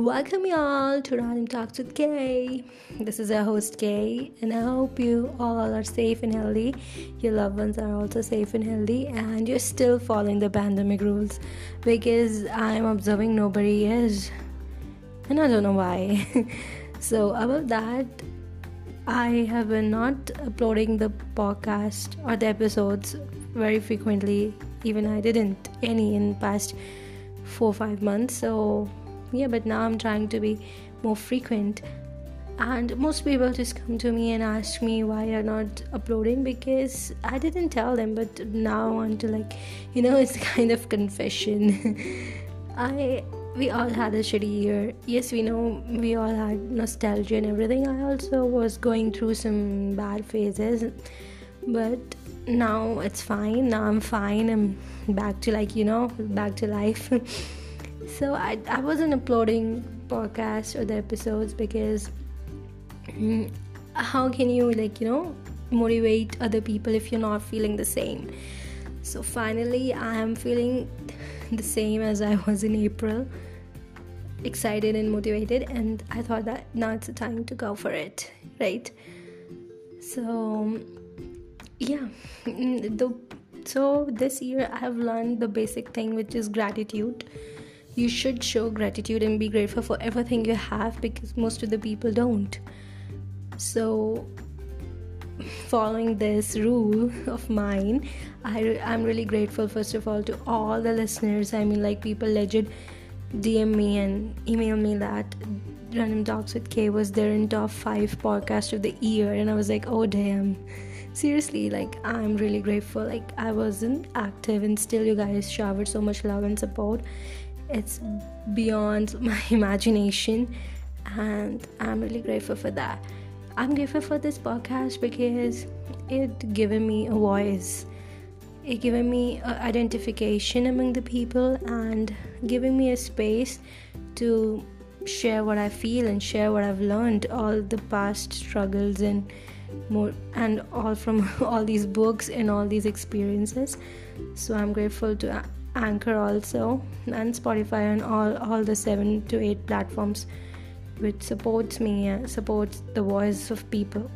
Welcome y'all to Random Talks with Kay. This is your host Kay, and I hope you all are safe and healthy. Your loved ones are also safe and healthy, and you're still following the pandemic rules because I'm observing nobody is, and I don't know why. so, about that, I have been not uploading the podcast or the episodes very frequently. Even I didn't any in past four five months. So yeah but now i'm trying to be more frequent. And most people just come to me and ask me why you're not uploading because i didn't tell them but now want to like you know it's kind of confession. I we all had a shitty year. Yes we know we all had nostalgia and everything. I also was going through some bad phases but now it's fine. Now i'm fine. I'm back to like you know back to life so I, I wasn't uploading podcasts or the episodes because mm, how can you like you know motivate other people if you're not feeling the same? So finally i am feeling the same as i was in april excited and motivated and i thought that now it's the time to go for it right? So yeah the so this year i have learned the basic thing which is gratitude you should show gratitude and be grateful for everything you have because most of the people don't. So, following this rule of mine, I, I'm really grateful, first of all, to all the listeners. I mean, like, people legit DM me and email me that Random Talks with K was there in top five podcast of the year, and I was like, oh damn. Seriously, like I'm really grateful. Like I wasn't active, and still you guys showered so much love and support, it's beyond my imagination and i'm really grateful for that. I'm grateful for this podcast because it given me a voice. It given me identification among the people and giving me a space to share what i feel and share what i've learned all the past struggles and more and all from all these books and all these experiences. So i'm grateful to anchor also and spotify and all all the seven to eight platforms which supports me uh, supports the voice of people.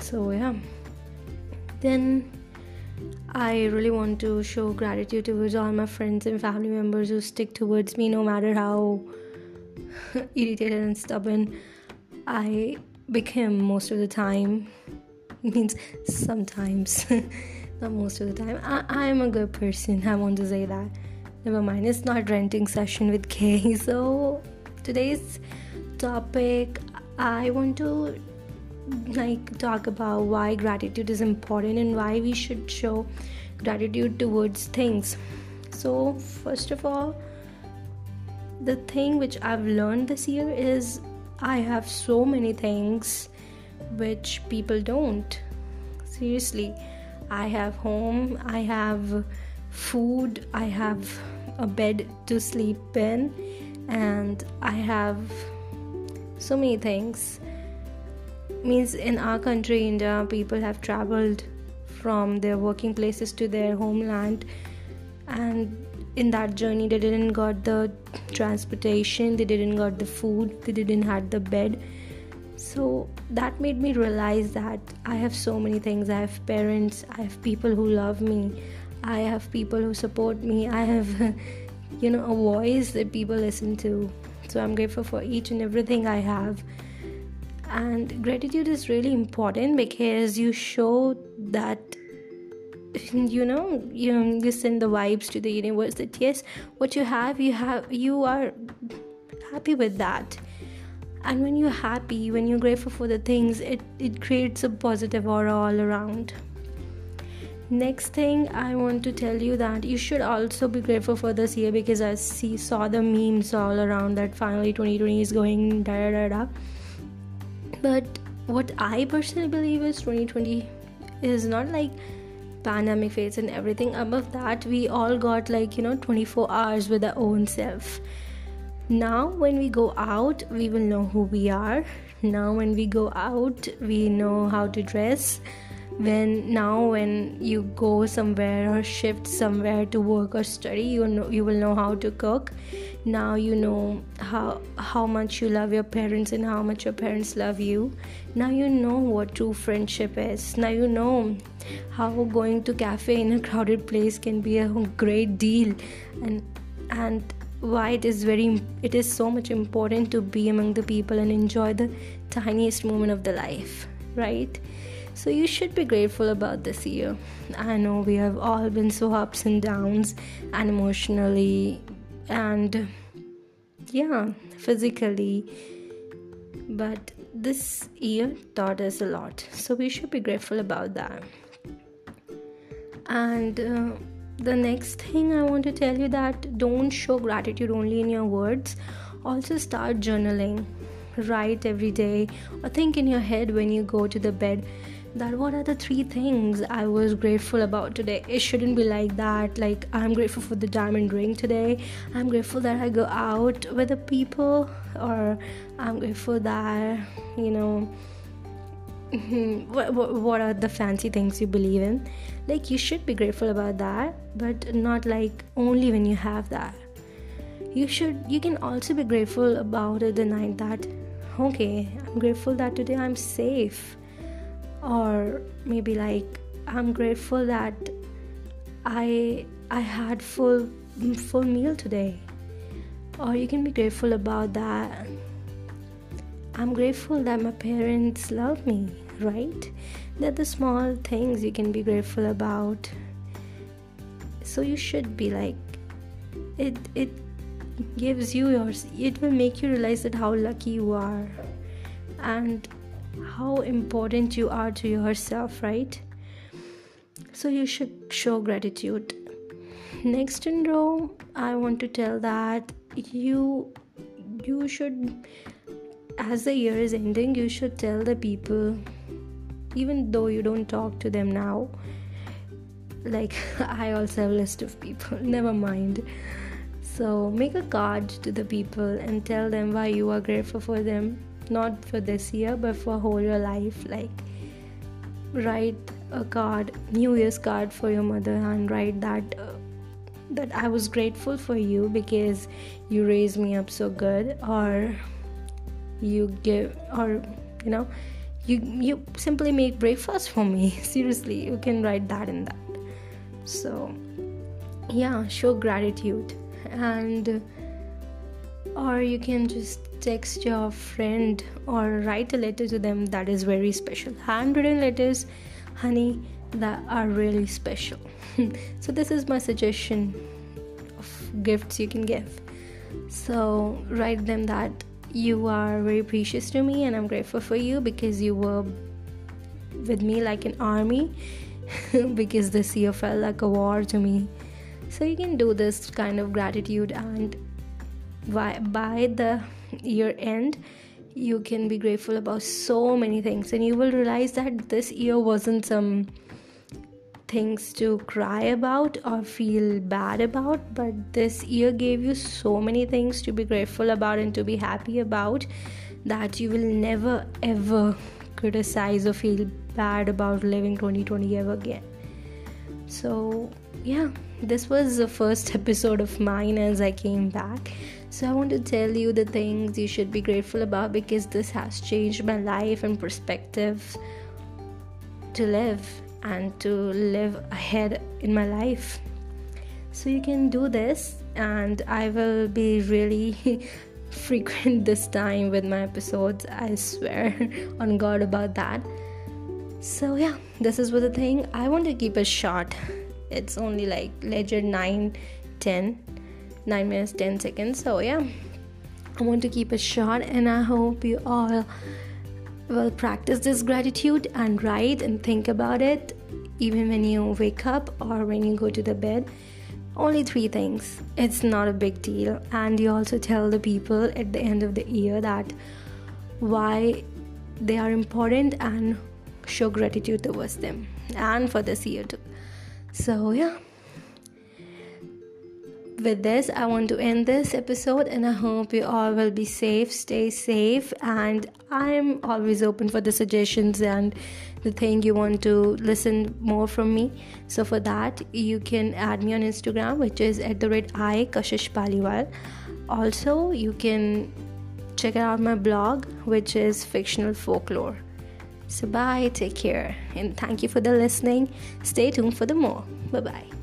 So yeah. Then i really want to show gratitude towards all my friends and family members who stick towards me no matter how irritated and stubborn i become most of the time. Means sometimes not most of the time. I, I'm a good person. I want to say that. Never mind. It's not renting session with Kay. So today's topic, I want to like talk about why gratitude is important and why we should show gratitude towards things. So first of all, the thing which I've learned this year is I have so many things which people don't. Seriously I have home, I have food, I have a bed to sleep in, and I have so many things. Means in our country, India, people have traveled from their working places to their homeland, and in that journey, they didn't got the transportation, they didn't got the food, they didn't had the bed so that made me realize that I have so many things. I have parents, I have people who love me, I have people who support me, I have, you know, a voice that people listen to. So I'm grateful for each and everything I have. And gratitude is really important because you show that you know you, you send the vibes to the universe that yes what you have you have you are happy with that and when you're happy when you're grateful for the things it, it creates a positive aura all around. Next thing i want to tell you that you should also be grateful for this year because i see saw the memes all around that finally 2020 is going da da da but what i personally believe is 2020 is not like pandemic phase and everything. Above that we all got like you know 24 hours with our own self now when we go out we will know who we are. Now when we go out we know how to dress. When now when you go somewhere or shift somewhere to work or study you know you will know how to cook. Now you know how how much you love your parents and how much your parents love you. Now you know what true friendship is. Now you know how going to cafe in a crowded place can be a great deal. And and why it is very it is so much important to be among the people and enjoy the tiniest moment of the life right so you should be grateful about this year i know we have all been so ups and downs and emotionally and yeah, physically. But this year taught us a lot, so we should be grateful about that. And uh, the next thing I want to tell you that don't show gratitude only in your words, also start journaling. Write every day or think in your head when you go to the bed that what are the three things I was grateful about today. It shouldn't be like that. Like, I'm grateful for the diamond ring today. I'm grateful that I go out with the people, or I'm grateful that, you know, Mm-hmm. what, what, what are the fancy things you believe in. Like, you should be grateful about that, but not like only when you have that. You should, you can also be grateful about the night that, okay, I'm grateful that today I'm safe or maybe like i'm grateful that i i had full full meal today or you can be grateful about that i'm grateful that my parents love me right they're the small things you can be grateful about so you should be like it it gives you yours it will make you realize that how lucky you are and how important you are to yourself, right? So you should show gratitude. Next in row, I want to tell that you you should as the year is ending, you should tell the people even though you don't talk to them now. Like I also have a list of people. Never mind. So make a card to the people and tell them why you are grateful for them not for this year but for whole your life like write a card new year's card for your mother and write that uh, that i was grateful for you because you raised me up so good or you give or you know you you simply make breakfast for me. Seriously you can write that in that. So yeah show gratitude. And or you can just text your friend or write a letter to them that is very special. Handwritten letters honey that are really special. So this is my suggestion of gifts you can give. So write them that you are very precious to me and i'm grateful for you because you were with me like an army because this year felt like a war to me. So you can do this kind of gratitude and by, by the year end you can be grateful about so many things. And you will realize that this year wasn't some things to cry about or feel bad about but this year gave you so many things to be grateful about and to be happy about that you will never ever criticize or feel bad about living 2020 ever again. So yeah this was the first episode of mine as i came back. So, I want to tell you the things you should be grateful about because this has changed my life and perspective to live and to live ahead in my life. So, you can do this, and I will be really frequent this time with my episodes. I swear on God about that. So, yeah, this is what the thing I want to keep it short. It's only like ledger 9 10 9 minutes 10 seconds so yeah i want to keep it short and i hope you all will practice this gratitude and write and think about it even when you wake up or when you go to the bed. Only three things. It's not a big deal. And you also tell the people at the end of the year that why they are important and show gratitude towards them and for this year too. So yeah with this, I want to end this episode, and I hope you all will be safe, stay safe, and I'm always open for the suggestions and the thing you want to listen more from me. So for that, you can add me on Instagram, which is at the rate I Kashish Paliwal. Also, you can check out my blog, which is fictional folklore. So bye, take care, and thank you for the listening. Stay tuned for the more. Bye bye.